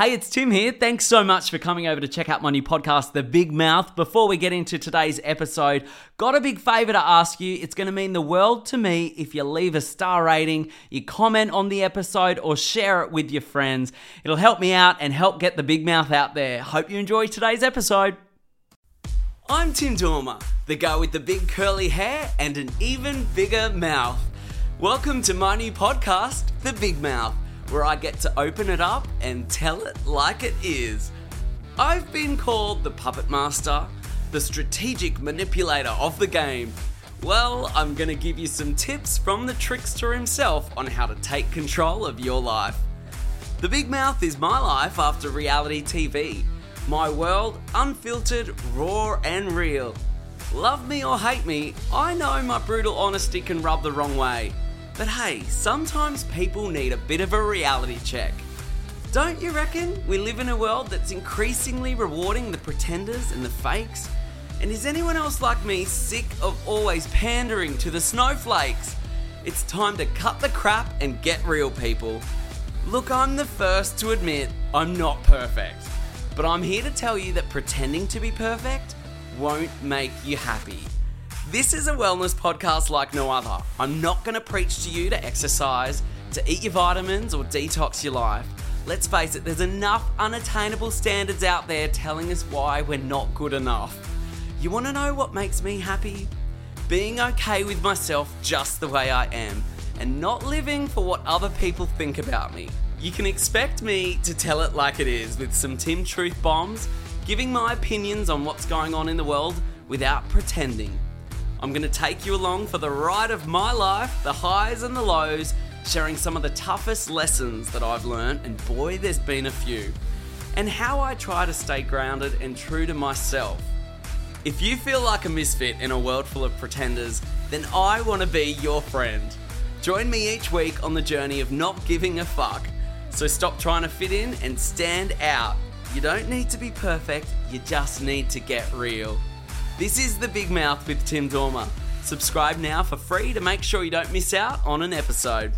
Hey, it's Tim here. Thanks so much for coming over to check out my new podcast, The Big Mouth. Before we get into today's episode, got a big favor to ask you. It's going to mean the world to me if you leave a star rating, you comment on the episode, or share it with your friends. It'll help me out and help get The Big Mouth out there. Hope you enjoy today's episode. I'm Tim Dormer, the guy with the big curly hair and an even bigger mouth. Welcome to my new podcast, The Big Mouth where I get to open it up and tell it like it is. I've been called the puppet master, the strategic manipulator of the game. Well, I'm gonna give you some tips from the trickster himself on how to take control of your life. The Big Mouth is my life after reality TV. My world, unfiltered, raw, and real. Love me or hate me, I know my brutal honesty can rub the wrong way. But hey, sometimes people need a bit of a reality check. Don't you reckon we live in a world that's increasingly rewarding the pretenders and the fakes? And is anyone else like me sick of always pandering to the snowflakes? It's time to cut the crap and get real, people. Look, I'm the first to admit I'm not perfect, but I'm here to tell you that pretending to be perfect won't make you happy. This is a wellness podcast like no other. I'm not going to preach to you to exercise, to eat your vitamins, or detox your life. Let's face it, there's enough unattainable standards out there telling us why we're not good enough. You want to know what makes me happy? Being okay with myself just the way I am, and not living for what other people think about me. You can expect me to tell it like it is with some Tim Truth bombs, giving my opinions on what's going on in the world without pretending. I'm going to take you along for the ride of my life, the highs and the lows, sharing some of the toughest lessons that I've learned, and boy, there's been a few, and how I try to stay grounded and true to myself. If you feel like a misfit in a world full of pretenders, then I want to be your friend. Join me each week on the journey of not giving a fuck. So stop trying to fit in and stand out. You don't need to be perfect, you just need to get real. This is The Big Mouth with Tim Dormer. Subscribe now for free to make sure you don't miss out on an episode.